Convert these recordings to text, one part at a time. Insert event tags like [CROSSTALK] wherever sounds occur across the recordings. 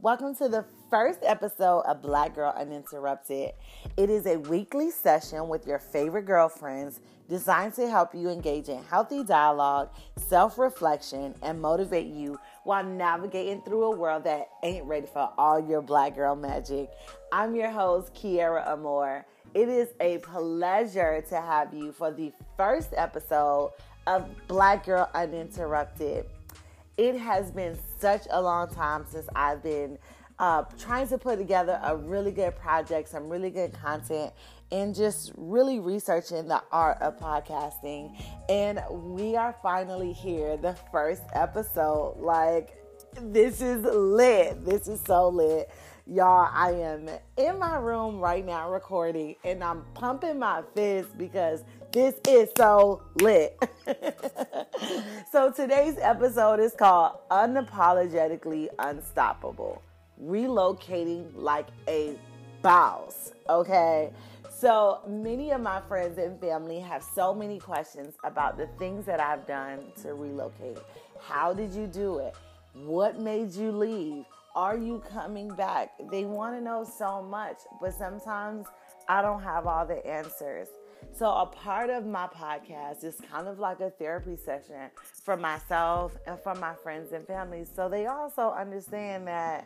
Welcome to the first episode of Black Girl Uninterrupted. It is a weekly session with your favorite girlfriends designed to help you engage in healthy dialogue, self reflection, and motivate you while navigating through a world that ain't ready for all your black girl magic. I'm your host, Kiera Amore. It is a pleasure to have you for the first episode of Black Girl Uninterrupted. It has been such a long time since I've been uh, trying to put together a really good project, some really good content, and just really researching the art of podcasting. And we are finally here, the first episode. Like, this is lit. This is so lit. Y'all, I am in my room right now recording and I'm pumping my fist because this is so lit. [LAUGHS] so today's episode is called Unapologetically Unstoppable Relocating Like a Boss. Okay. So many of my friends and family have so many questions about the things that I've done to relocate. How did you do it? What made you leave? Are you coming back? They want to know so much, but sometimes I don't have all the answers. So, a part of my podcast is kind of like a therapy session for myself and for my friends and family. So, they also understand that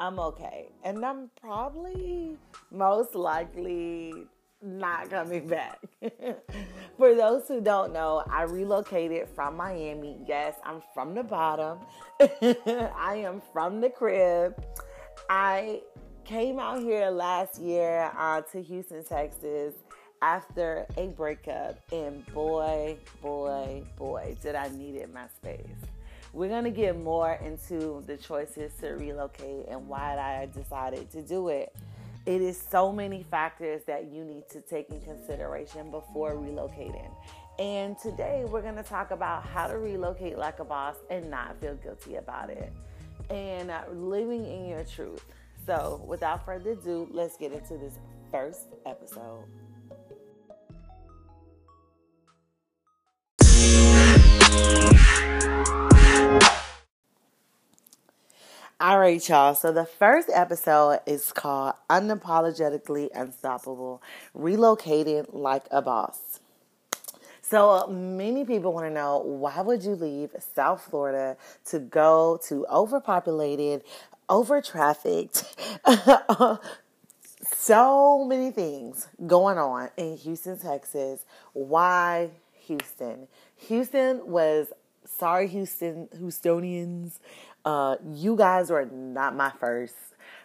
I'm okay. And I'm probably most likely not coming back. [LAUGHS] for those who don't know, I relocated from Miami. Yes, I'm from the bottom, [LAUGHS] I am from the crib. I came out here last year uh, to Houston, Texas after a breakup, and boy, boy, boy, did I need it in my space. We're to get more into the choices to relocate and why I decided to do it. It is so many factors that you need to take in consideration before relocating. And today we're to talk about how to relocate like a boss and not feel guilty about it and uh, living in your truth. So, without further ado, let's get into this first episode. All right, y'all. So the first episode is called Unapologetically Unstoppable Relocating Like a Boss. So many people want to know why would you leave South Florida to go to overpopulated, over trafficked, [LAUGHS] so many things going on in Houston, Texas. Why Houston? Houston was sorry, Houston Houstonians. Uh, you guys were not my first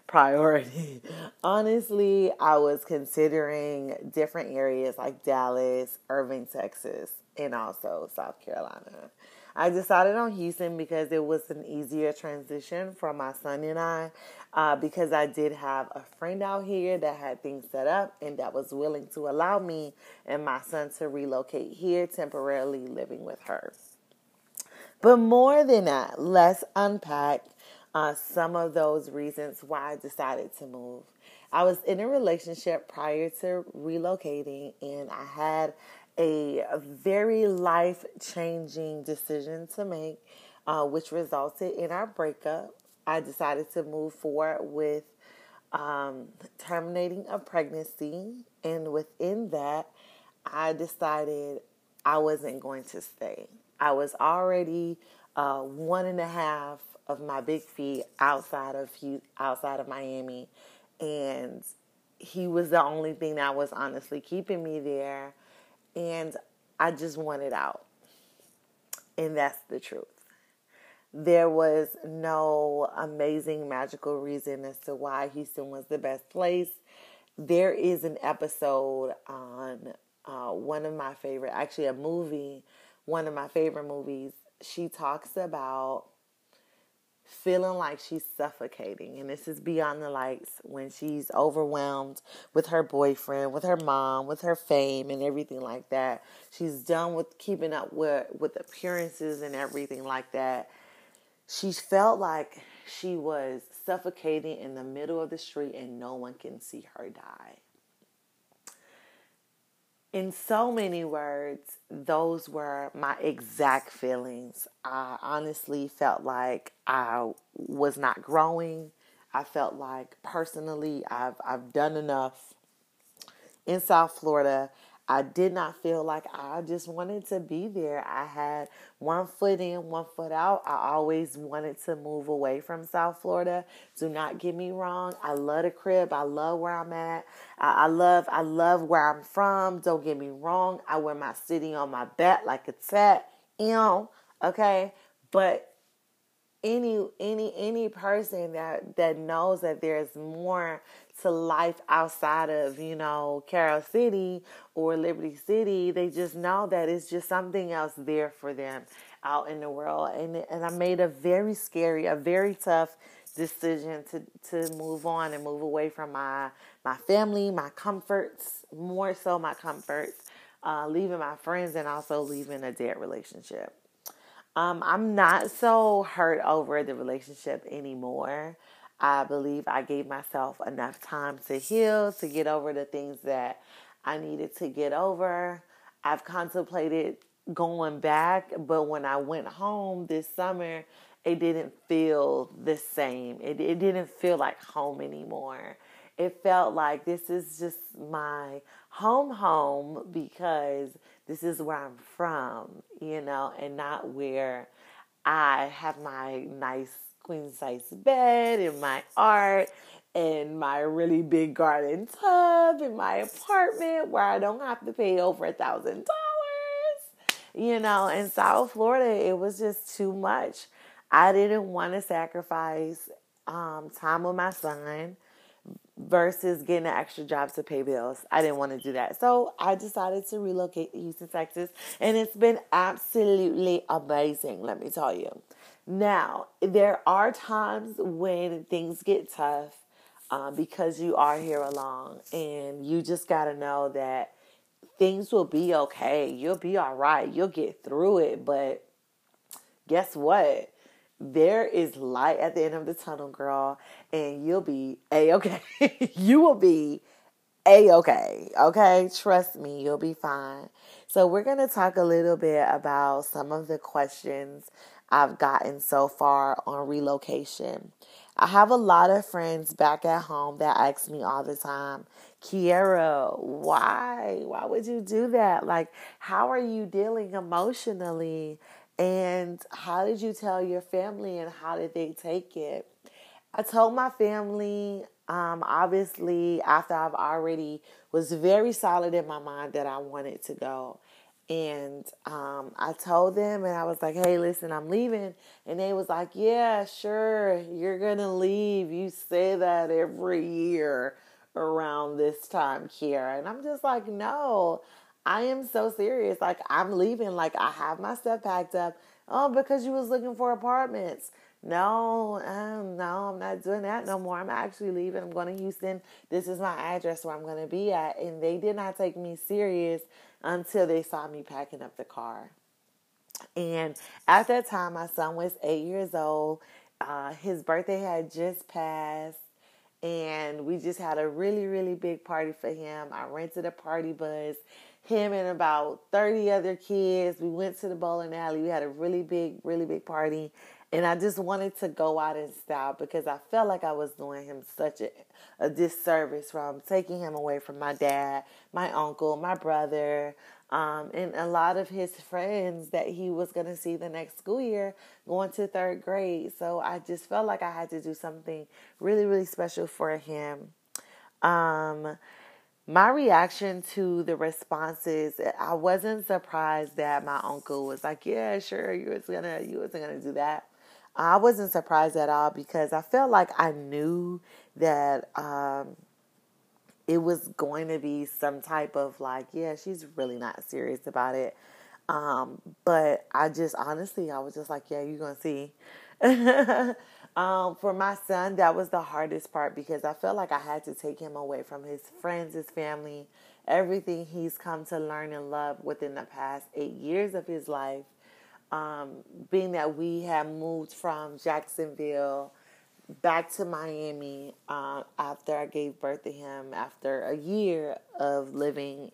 priority. [LAUGHS] Honestly, I was considering different areas like Dallas, Irving, Texas, and also South Carolina. I decided on Houston because it was an easier transition for my son and I, uh, because I did have a friend out here that had things set up and that was willing to allow me and my son to relocate here temporarily living with her. But more than that, let's unpack uh, some of those reasons why I decided to move. I was in a relationship prior to relocating, and I had a, very life changing decision to make, uh, which resulted in our breakup. I decided to move forward with um, terminating a pregnancy, and within that, I decided I wasn't going to stay. I was already uh, one and a half of my big feet outside of outside of Miami, and he was the only thing that was honestly keeping me there, and I just wanted out, and that's the truth. There was no amazing magical reason as to why Houston was the best place. There is an episode on uh, one of my favorite, actually a movie one of my favorite movies, she talks about feeling like she's suffocating. And this is beyond the lights when she's overwhelmed with her boyfriend, with her mom, with her fame and everything like that. She's done with keeping up with, with appearances and everything like that. She felt like she was suffocating in the middle of the street and no one can see her die in so many words, those were my exact feelings. I honestly felt like I was not growing. I felt like personally I've I've done enough in South Florida. I did not feel like I just wanted to be there. I had one foot in, one foot out. I always wanted to move away from South Florida. Do not get me wrong. I love the crib. I love where I'm at. I, I love I love where I'm from. Don't get me wrong. I wear my city on my back like a tat. You know, okay? But any any any person that that knows that there's more to life outside of you know Carol City or Liberty City, they just know that it's just something else there for them out in the world. And and I made a very scary, a very tough decision to to move on and move away from my my family, my comforts, more so my comforts, uh, leaving my friends, and also leaving a dead relationship. Um, I'm not so hurt over the relationship anymore. I believe I gave myself enough time to heal, to get over the things that I needed to get over. I've contemplated going back, but when I went home this summer, it didn't feel the same. It, it didn't feel like home anymore. It felt like this is just my home home because this is where I'm from, you know, and not where I have my nice queen size bed and my art and my really big garden tub in my apartment where I don't have to pay over a thousand dollars. You know, in South Florida, it was just too much. I didn't want to sacrifice um, time with my son versus getting an extra job to pay bills. I didn't want to do that. So I decided to relocate to Houston, Texas, and it's been absolutely amazing, let me tell you. Now, there are times when things get tough um, because you are here alone, and you just got to know that things will be okay. You'll be all right. You'll get through it, but guess what? There is light at the end of the tunnel, girl, and you'll be a okay. [LAUGHS] you will be a okay. Okay, trust me, you'll be fine. So, we're going to talk a little bit about some of the questions I've gotten so far on relocation. I have a lot of friends back at home that ask me all the time, Kiera, why? Why would you do that? Like, how are you dealing emotionally? And how did you tell your family and how did they take it? I told my family, um, obviously, after I've already was very solid in my mind that I wanted to go. And um, I told them, and I was like, hey, listen, I'm leaving. And they was like, yeah, sure, you're going to leave. You say that every year around this time, Kiera. And I'm just like, no, I am so serious. Like I'm leaving. Like I have my stuff packed up. Oh, because you was looking for apartments. No, um, no, I'm not doing that no more. I'm actually leaving. I'm going to Houston. This is my address where I'm going to be at. And they did not take me serious until they saw me packing up the car. And at that time, my son was eight years old. Uh, his birthday had just passed and we just had a really really big party for him i rented a party bus him and about 30 other kids. We went to the bowling alley. We had a really big, really big party. And I just wanted to go out in style because I felt like I was doing him such a, a disservice from taking him away from my dad, my uncle, my brother, um, and a lot of his friends that he was going to see the next school year going to third grade. So I just felt like I had to do something really, really special for him. Um, my reaction to the responses, I wasn't surprised that my uncle was like, "Yeah, sure, you was gonna, you wasn't gonna do that." I wasn't surprised at all because I felt like I knew that um, it was going to be some type of like, yeah, she's really not serious about it. Um, but I just honestly, I was just like, yeah, you're gonna see. [LAUGHS] Um, for my son, that was the hardest part because I felt like I had to take him away from his friends, his family, everything he's come to learn and love within the past eight years of his life. Um, being that we have moved from Jacksonville back to Miami uh, after I gave birth to him, after a year of living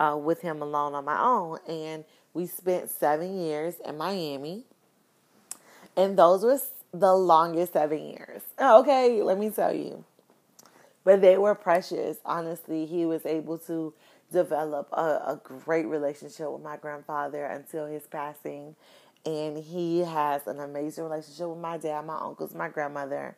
uh, with him alone on my own. And we spent seven years in Miami. And those was the longest seven years. Okay, let me tell you. But they were precious. Honestly, he was able to develop a, a great relationship with my grandfather until his passing. And he has an amazing relationship with my dad, my uncles, my grandmother.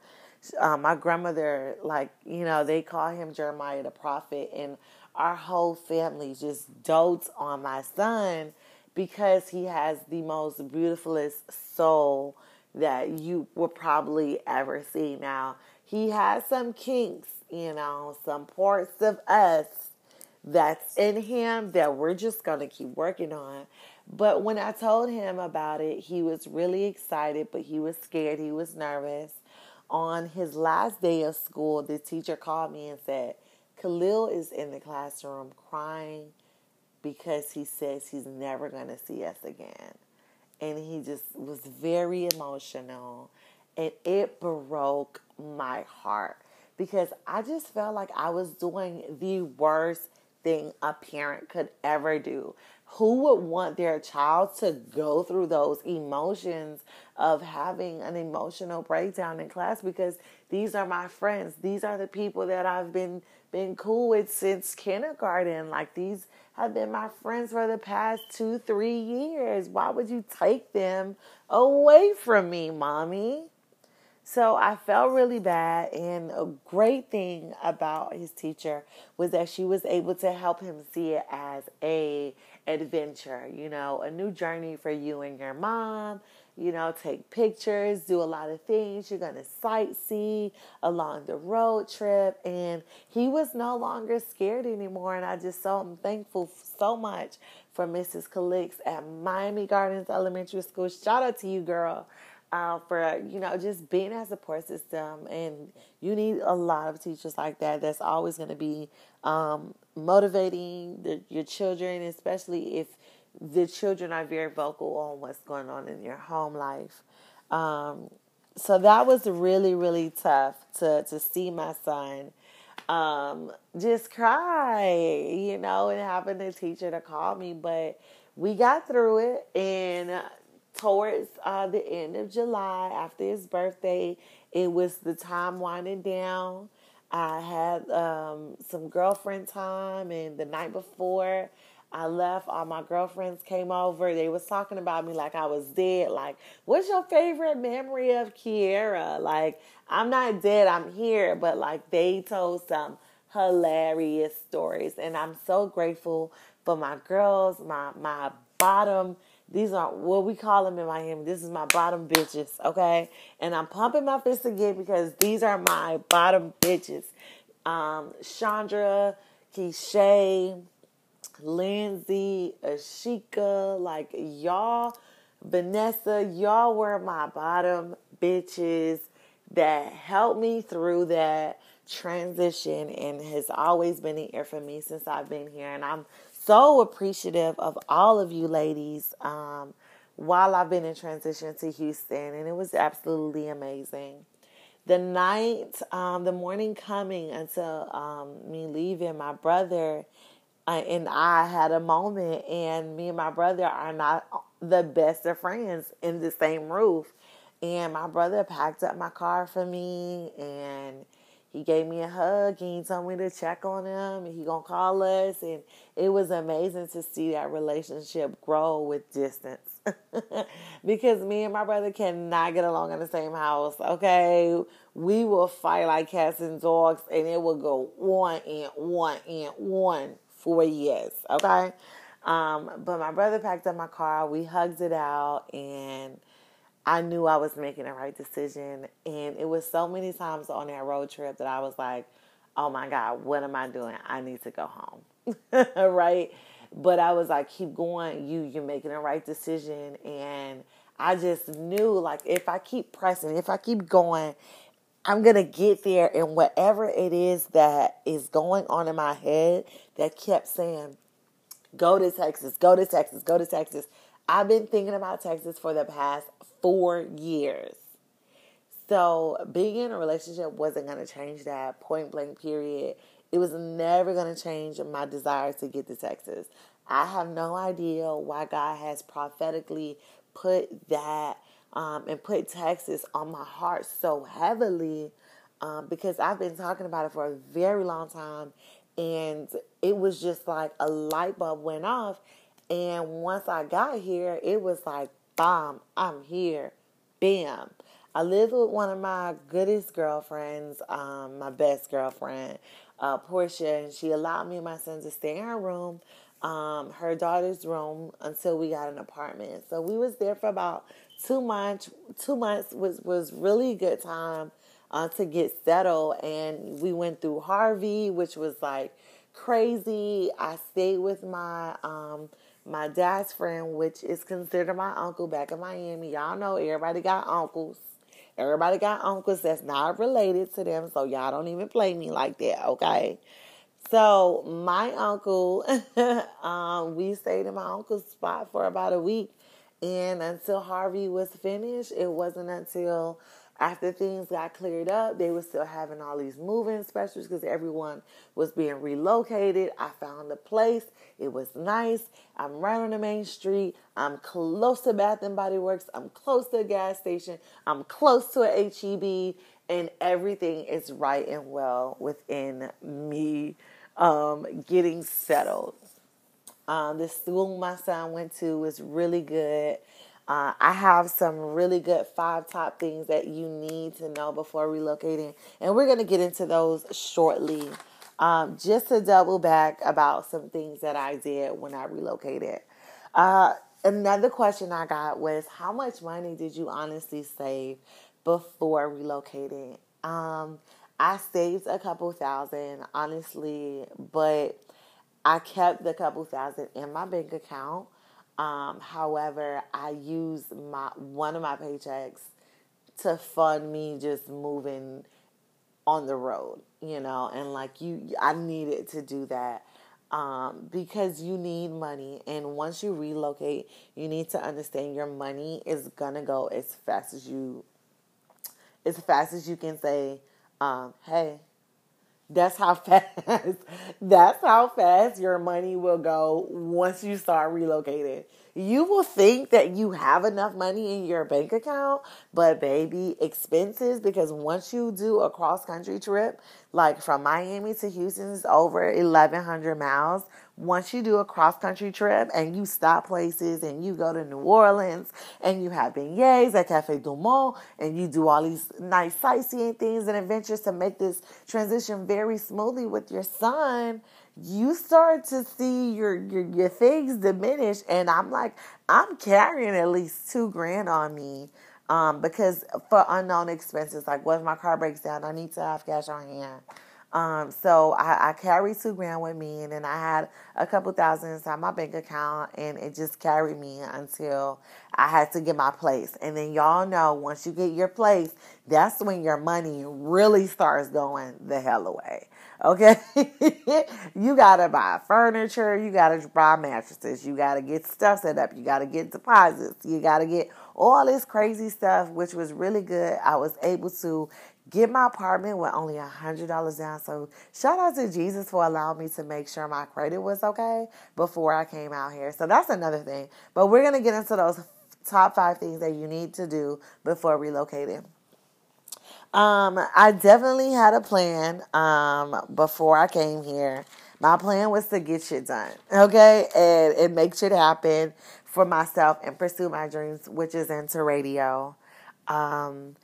Uh, my grandmother, like, you know, they call him Jeremiah the prophet. And our whole family just dotes on my son because he has the most beautifulest soul that you will probably ever see. Now, he has some kinks, you know, some parts of us that's in him that we're just going to keep working on. But when I told him about it, he was really excited, but he was scared, he was nervous. On his last day of school, the teacher called me and said, Khalil is in the classroom crying because he says he's never going to see us again. And he just was very emotional. And it broke my heart because I just felt like I was doing the worst thing a parent could ever do. Who would want their child to go through those emotions of having an emotional breakdown in class? Because these are my friends. These are the people that I've been been cool with since kindergarten. Like these have been my friends for the past two, three years. Why would you take them away from me, mommy? So I felt really bad. And a great thing about his teacher was that she was able to help him see it as a adventure, you know, a new journey for you and your mom. You know, take pictures, do a lot of things. You're going to sightsee along the road trip. And he was no longer scared anymore. And I just so I'm thankful so much for Mrs. Calix at Miami Gardens Elementary School. Shout out to you, girl uh, for you know just being a support system and you need a lot of teachers like that that's always going to be um, motivating the, your children especially if the children are very vocal on what's going on in your home life um, so that was really really tough to to see my son um, just cry you know and having a teacher to call me but we got through it and towards uh, the end of July after his birthday. It was the time winding down. I had um, some girlfriend time, and the night before I left, all my girlfriends came over. They was talking about me like I was dead. Like, what's your favorite memory of Kiera? Like, I'm not dead, I'm here. But like, they told some hilarious stories, and I'm so grateful for my girls, my my bottom these are what we call them in Miami. This is my bottom bitches, okay? And I'm pumping my fist again because these are my bottom bitches. Um, Chandra, Keisha, Lindsay, Ashika, like y'all, Vanessa, y'all were my bottom bitches that helped me through that transition and has always been here for me since I've been here. And I'm so appreciative of all of you ladies um, while I've been in transition to Houston, and it was absolutely amazing. The night, um, the morning coming until um, me leaving, my brother uh, and I had a moment, and me and my brother are not the best of friends in the same roof. And my brother packed up my car for me, and he gave me a hug and he told me to check on him and he gonna call us and it was amazing to see that relationship grow with distance. [LAUGHS] Because me and my brother cannot get along in the same house okay? We will fight like cats and dogs and it will go one and one and one for years okay um, but my brother packed up my car we hugged it out and I knew I was making the right decision. And it was so many times on that road trip that I was like, oh my God, what am I doing? I need to go home. [LAUGHS] right? But I was like, keep going. You you're making the right decision. And I just knew like if I keep pressing, if I keep going, I'm gonna get there and whatever it is that is going on in my head that kept saying, Go to Texas, go to Texas, go to Texas. I've been thinking about Texas for the past four years. So being in a relationship wasn't going to change that point blank period. It was never going to change my desire to get to Texas. I have no idea why God has prophetically put that um, and put Texas on my heart so heavily um, because I've been talking about it for a very long time. And it was just like a light bulb went off. And once I got here, it was like, bam, I'm here. Bam. I live with one of my goodest girlfriends, um, my best girlfriend, uh, Portia, and she allowed me and my son to stay in her room, um, her daughter's room, until we got an apartment. So we was there for about two months. Two months was was really good time uh, to get settled, and we went through Harvey, which was like crazy. I stayed with my um, my dad's friend, which is considered my uncle back in Miami. Y'all know everybody got uncles. Everybody got uncles that's not related to them, so y'all don't even play me like that, okay? So my uncle, [LAUGHS] um, we stayed in my uncle's spot for about a week, and until Harvey was finished, it wasn't until after things got cleared up, they were still having all these moving specials because everyone was being relocated. I found a place. It was nice. I'm right on the main street. I'm close to Bath and Body Works. I'm close to a gas station. I'm close to a HEB, and everything is right and well within me um, getting settled. Um, the school my son went to was really good. Uh, I have some really good five top things that you need to know before relocating, and we're going to get into those shortly. Um, just to double back about some things that I did when I relocated. Uh, another question I got was how much money did you honestly save before relocating? Um, I saved a couple thousand, honestly, but I kept the couple thousand in my bank account. Um, however, I used my one of my paychecks to fund me just moving on the road, you know, and like you, I needed to do that um, because you need money. And once you relocate, you need to understand your money is gonna go as fast as you, as fast as you can say, um, "Hey, that's how [LAUGHS] fast that's how fast your money will go once you start relocating. You will think that you have enough money in your bank account, but baby, expenses because once you do a cross country trip, like from Miami to Houston is over 1100 miles, once you do a cross country trip and you stop places and you go to New Orleans and you have beignets at Cafe Du Monde and you do all these nice sightseeing things and adventures to make this transition very smoothly with your son, you start to see your, your, your things diminish. And I'm like, I'm carrying at least two grand on me. Um, because for unknown expenses, like what if my car breaks down, I need to have cash on hand. Um, so I, I carried two grand with me, and then I had a couple thousand inside my bank account, and it just carried me until I had to get my place. And then y'all know once you get your place, that's when your money really starts going the hell away. Okay, [LAUGHS] you gotta buy furniture, you gotta buy mattresses, you gotta get stuff set up, you gotta get deposits, you gotta get all this crazy stuff, which was really good. I was able to get my apartment with only a hundred dollars down. So shout out to Jesus for allowing me to make sure my credit was okay before I came out here. So that's another thing. But we're gonna get into those top five things that you need to do before relocating. Um, I definitely had a plan um, before I came here. My plan was to get shit done, okay, and, and make shit happen for myself and pursue my dreams, which is into radio. Um,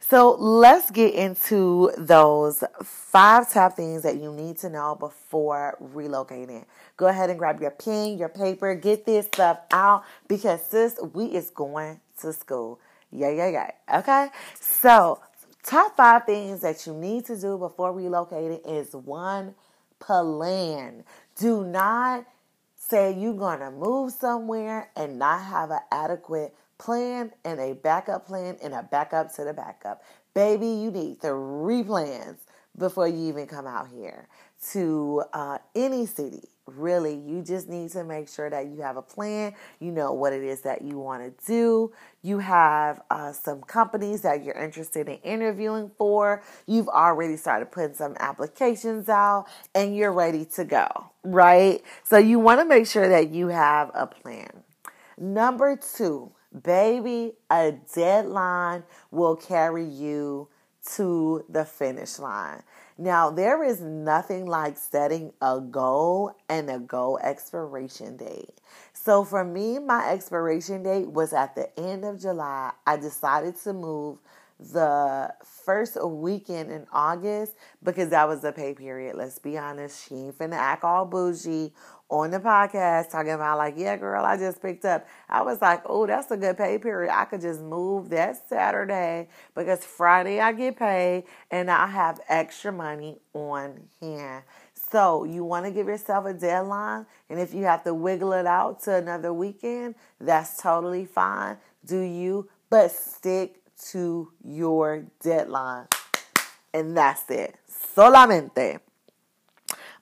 so let's get into those five top things that you need to know before relocating. Go ahead and grab your pen, your paper, get this stuff out because sis, we is going to school. Yeah, yeah, yeah. Okay. So top five things that you need to do before relocating is one, plan. Do not say you're going to move somewhere and not have an adequate plan and a backup plan and a backup to the backup. Baby, you need three plans before you even come out here to uh, any city. Really, you just need to make sure that you have a plan. You know what it is that you want to do. You have uh, some companies that you're interested in interviewing for. You've already started putting some applications out and you're ready to go, right? So, you want to make sure that you have a plan. Number two, Baby, a deadline will carry you to the finish line. Now, there is nothing like setting a goal and a goal expiration date. So, for me, my expiration date was at the end of July. I decided to move the first weekend in August because that was the pay period. Let's be honest. She ain't finna act all bougie on the podcast talking about like, yeah, girl, I just picked up. I was like, oh, that's a good pay period. I could just move that Saturday because Friday I get paid and I have extra money on hand. So you want to give yourself a deadline, and if you have to wiggle it out to another weekend, that's totally fine. Do you? But stick to your deadline. And that's it. Solamente.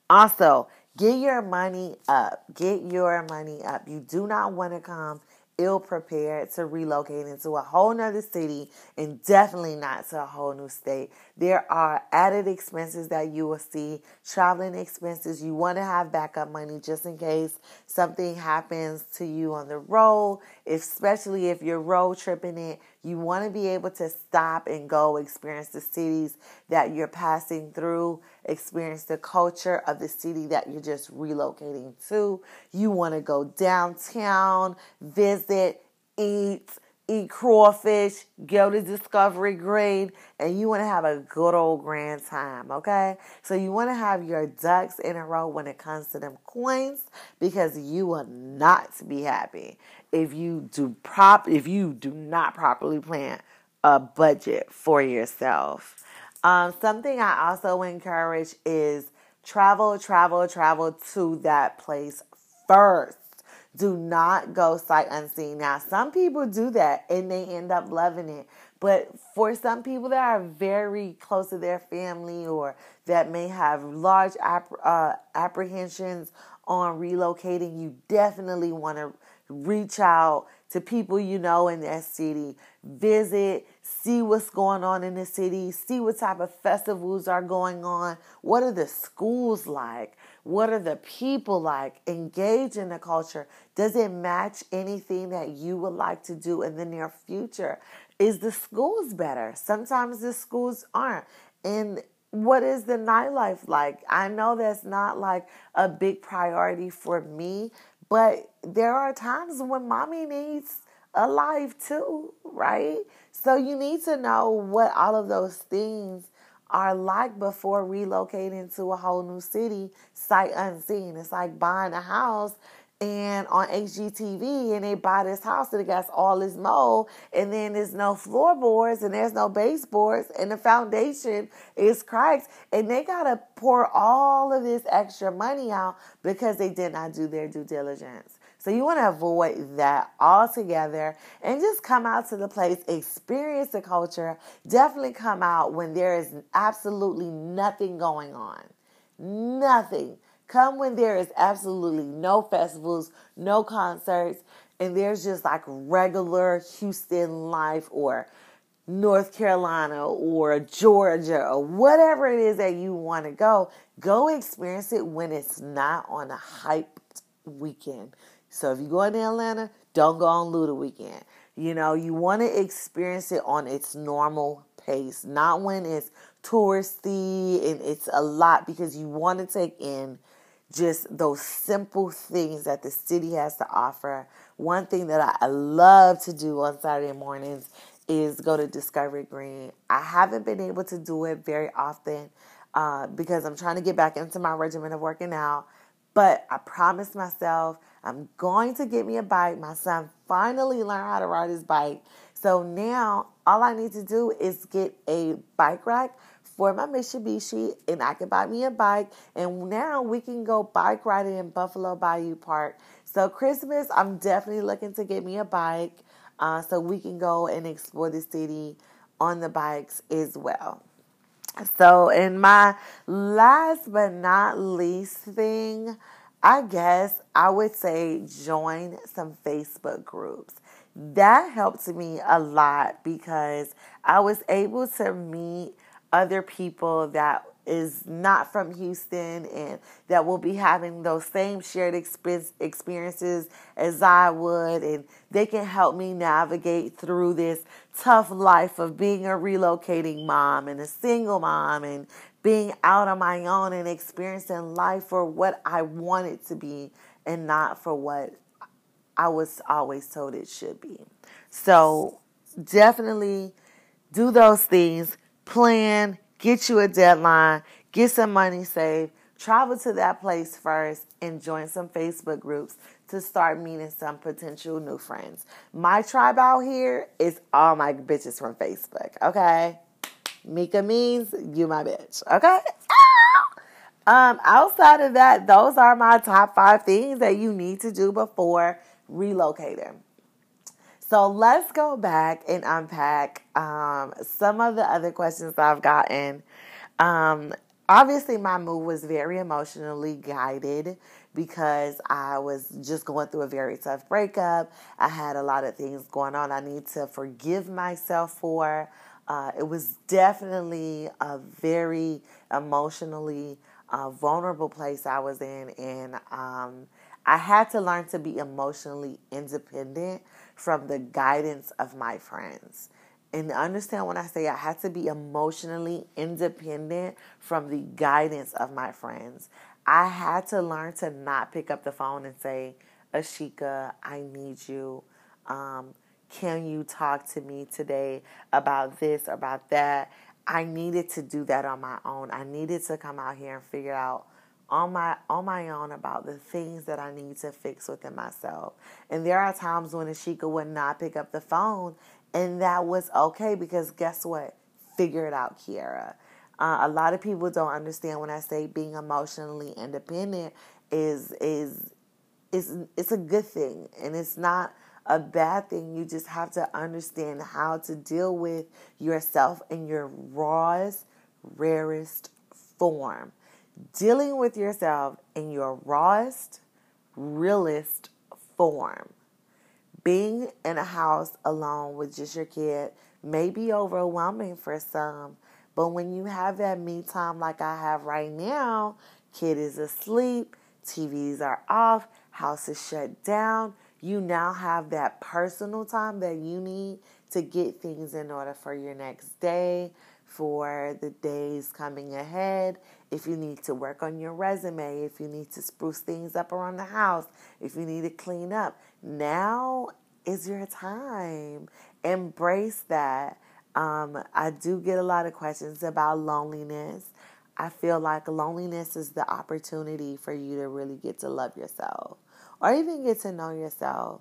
Also, get your money up. Get your money up. You do not want to come ill prepared to relocate into a whole nother city and definitely not to a whole new state. There are added expenses that you will see, traveling expenses. You want to have backup money just in case something happens to you on the road, especially if you're road tripping it. You want to be able to stop and go experience the cities that you're passing through, experience the culture of the city that you're just relocating to. You want to go downtown, visit, eat, eat crawfish, go to Discovery Green, and you want to have a good old grand time, okay? So you want to have your ducks in a row when it comes to them coins because you will not be happy if you do prop if you do not properly plan a budget for yourself. Um, something I also encourage is travel, travel, travel to that place first. Do not go sight unseen. Now, some people do that and they end up loving it. But for some people that are very close to their family or that may have large uh, apprehensions on relocating, you definitely want to reach out to people you know in that city, visit, see what's going on in the city, see what type of festivals are going on, what are the schools like, what are the people like, engage in the culture. Does it match anything that you would like to do in the near future? Is the schools better? Sometimes the schools aren't. And what is the nightlife like? I know that's not like a big priority for me, but there are times when mommy needs a life too, right? So you need to know what all of those things are like before relocating to a whole new city, sight unseen. It's like buying a house and on HGTV and they buy this house and it got all this mold and then there's no floorboards and there's no baseboards and the foundation is cracked and they gotta pour all of this extra money out because they did not do their due diligence. So you want to avoid that altogether and just come out to the place, experience the culture. Definitely come out when there is absolutely nothing going on. Nothing. Come when there is absolutely no festivals, no concerts, and there's just like regular Houston life or North Carolina or Georgia or whatever it is that you want to go. Go experience it when it's not on a hyped weekend. So if you go into Atlanta, don't go on Luda weekend. You know, you want to experience it on its normal pace, not when it's touristy and it's a lot because you want to take in just those simple things that the city has to offer. One thing that I love to do on Saturday mornings is go to Discovery Green. I haven't been able to do it very often uh, because I'm trying to get back into my regimen of working out. But I promised myself I'm going to get me a bike. My son finally learned how to ride his bike. So now all I need to do is get a bike rack for my Mitsubishi and I can buy me a bike. And now we can go bike riding in Buffalo Bayou Park. So, Christmas, I'm definitely looking to get me a bike uh, so we can go and explore the city on the bikes as well. So, in my last but not least thing, I guess I would say join some Facebook groups. That helped me a lot because I was able to meet other people that is not from Houston and that will be having those same shared experiences as I would. And they can help me navigate through this tough life of being a relocating mom and a single mom and being out on my own and experiencing life for what I want it to be and not for what I was always told it should be. So definitely do those things. Plan, get you a deadline, get some money saved, travel to that place first, and join some Facebook groups to start meeting some potential new friends. My tribe out here is all my bitches from Facebook, okay? Mika means you my bitch, okay? Um, outside of that, those are my top five things that you need to do before relocating. So let's go back and unpack um, some of the other questions I've gotten. Um, obviously, my move was very emotionally guided because I was just going through a very tough breakup. I had a lot of things going on I need to forgive myself for. Uh, it was definitely a very emotionally uh, vulnerable place I was in, and um, I had to learn to be emotionally independent from the guidance of my friends. And understand when I say I had to be emotionally independent from the guidance of my friends. I had to learn to not pick up the phone and say, Ashika, I need you. Um, can you talk to me today about this, or about that? I needed to do that on my own. I needed to come out here and figure out on my on my own about the things that I need to fix within myself. And there are times when Ashika would not pick up the phone, and that was okay because guess what? Figure it out, Kiera. Uh, a lot of people don't understand when I say being emotionally independent is is is it's a good thing, and it's not a bad thing. You just have to understand how to deal with yourself in your rawest, rarest form dealing with yourself in your rawest, realest form. Being in a house alone with just your kid may be overwhelming for some, but when you have that me time like I have right now, kid is asleep, TVs are off, house is shut down, you now have that personal time that you need to get things in order for your next day, for the days coming ahead, if you need to work on your resume, if you need to spruce things up around the house, if you need to clean up. Now is your time. Embrace that. Um, I do get a lot of questions about loneliness. I feel like loneliness is the opportunity for you to really get to love yourself or even get to know yourself.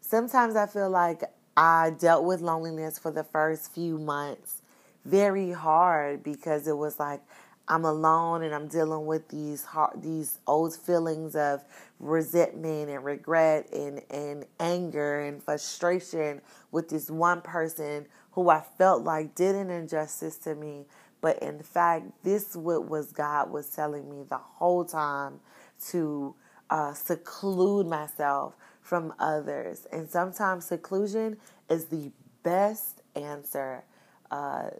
Sometimes I feel like I dealt with loneliness for the first few months very hard because it was like I'm alone and I'm dealing with these hard, these old feelings of resentment and regret and, and anger and frustration with this one person who I felt like did an injustice to me. But in fact, this what was God was telling me the whole time to uh, seclude myself from others. And sometimes seclusion is the best answer uh,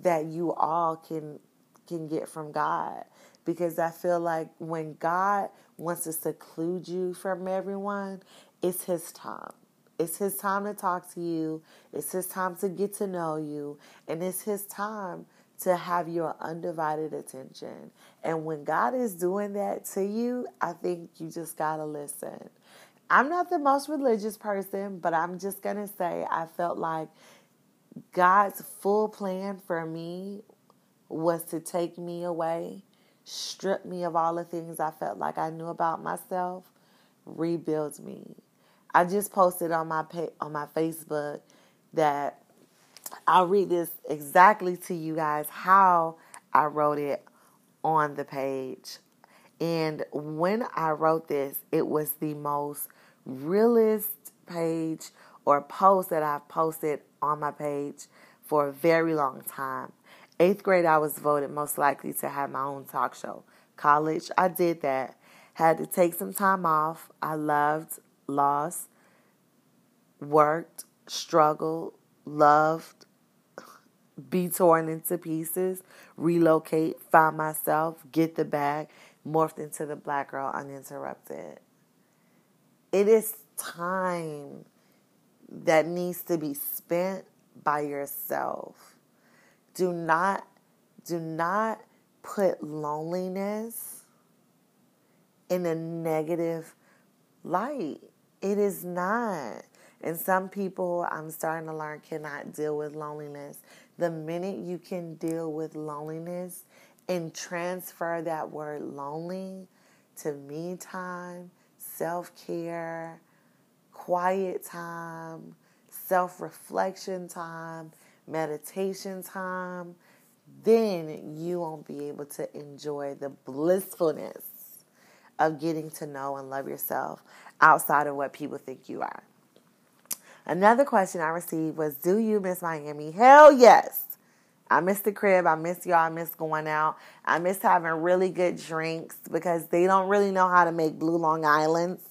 that you all can can get from God. Because I feel like when God wants to seclude you from everyone, it's His time. It's His time to talk to you, it's His time to get to know you, and it's His time to have your undivided attention. And when God is doing that to you, I think you just got to listen. I'm not the most religious person, but I'm just going to say I felt like God's full plan for me was to take me away, strip me of all the things I felt like I knew about myself, rebuild me. I just posted on my on my Facebook that I'll read this exactly to you guys how I wrote it on the page. And when I wrote this, it was the most realist page or post that I've posted on my page for a very long time. Eighth grade, I was voted most likely to have my own talk show. College, I did that. Had to take some time off. I loved, lost, worked, struggled, loved, be torn into pieces, relocate, find myself, get the bag, morphed into the black girl uninterrupted. It is time that needs to be spent by yourself. Do not do not put loneliness in a negative light. It is not. And some people I'm starting to learn cannot deal with loneliness. The minute you can deal with loneliness and transfer that word lonely to me time, self care, quiet time, self reflection time, meditation time, then you won't be able to enjoy the blissfulness of getting to know and love yourself outside of what people think you are. Another question I received was Do you miss Miami? Hell yes. I miss the crib. I miss y'all. I miss going out. I miss having really good drinks because they don't really know how to make blue Long Island's.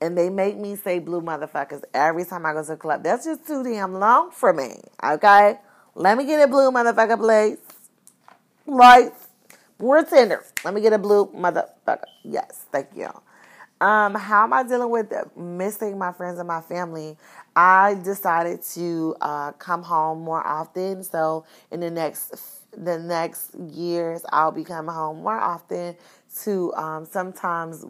And they make me say blue motherfuckers every time I go to the club. That's just too damn long for me. Okay? Let me get a blue motherfucker, please. Right? We're tender. Let me get a blue motherfucker. Yes, thank you. Um, how am I dealing with missing my friends and my family? I decided to uh, come home more often. So in the next the next years, I'll be coming home more often to um, sometimes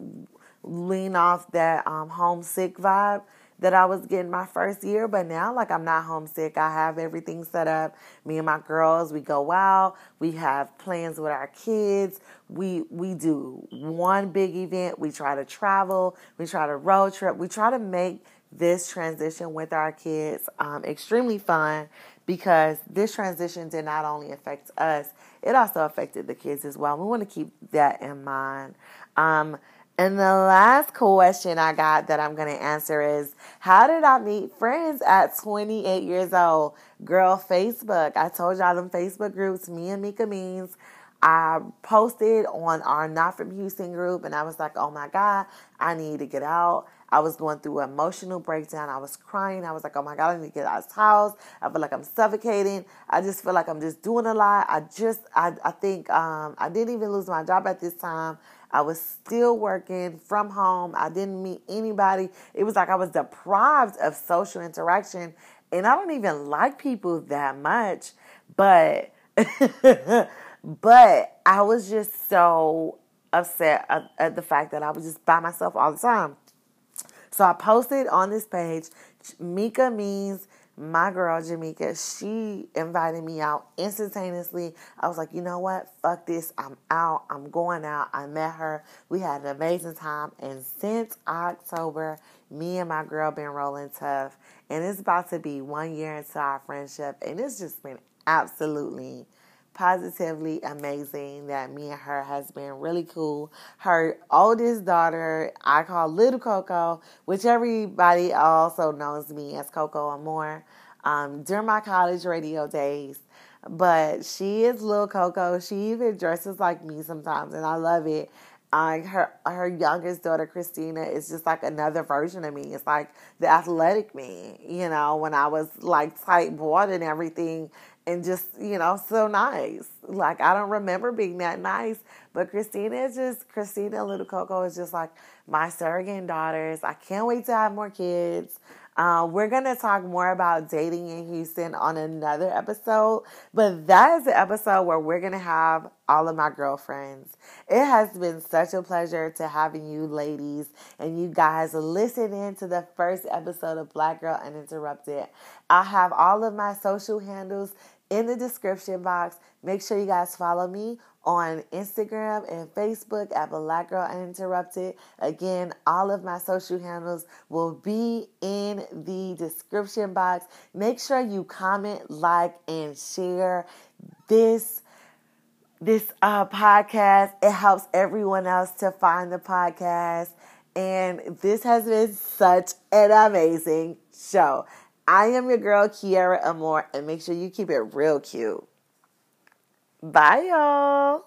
lean off that um, homesick vibe that I was getting my first year, but now like I'm not homesick. I have everything set up. Me and my girls, we go out. We have plans with our kids. We we do one big event. We try to travel. We try to road trip. We try to make this transition with our kids um, extremely fun because this transition did not only affect us, it also affected the kids as well. We want to keep that in mind. Um, and the last question I got that I'm going to answer is How did I meet friends at 28 years old? Girl, Facebook. I told y'all them Facebook groups, me and Mika Means. I posted on our Not From Houston group and I was like, oh my God, I need to get out. I was going through an emotional breakdown. I was crying. I was like, oh my God, I need to get out of this house. I feel like I'm suffocating. I just feel like I'm just doing a lot. I just, I, I think um, I didn't even lose my job at this time. I was still working from home. I didn't meet anybody. It was like I was deprived of social interaction. And I don't even like people that much. But, [LAUGHS] but I was just so upset at, the fact that I was just by myself all the time. So I posted on this page, Mika means my girl Jamaica, she invited me out instantaneously. I was like, you know what? Fuck this. I'm out. I'm going out. I met her. We had an amazing time. And since October, me and my girl been rolling tough. And it's about to be one year into our friendship. And it's just been absolutely positively amazing that me and her has been really cool. Her oldest daughter, I call Little Coco, which everybody also knows me as Coco Amore um, during my college radio days. But she is Little Coco. She even dresses like me sometimes, and I love it. Uh, her her youngest daughter Christina is just like another version of me. It's like the athletic me, you know, when I was like tight board and everything, and just you know so nice. Like I don't remember being that nice, but Christina is just Christina Little Coco is just like my surrogate daughters. I can't wait to have more kids. Uh, we're going to talk more about dating in Houston on another episode, but that is the episode where we're going to have all of my girlfriends. It has been such a pleasure to having you ladies and you guys listen in to the first episode of Black Girl Uninterrupted. I have all of my social handles in the description box. Make sure you guys follow me on Instagram and Facebook at Black Girl Uninterrupted. Again, all of my social handles will be in the description box. Make sure you comment, like, and share this this uh, podcast. It helps everyone else to find the podcast. And this has been such an amazing show. I am your girl, Kiera Amore, and make sure you keep it real cute. Bye, y'all.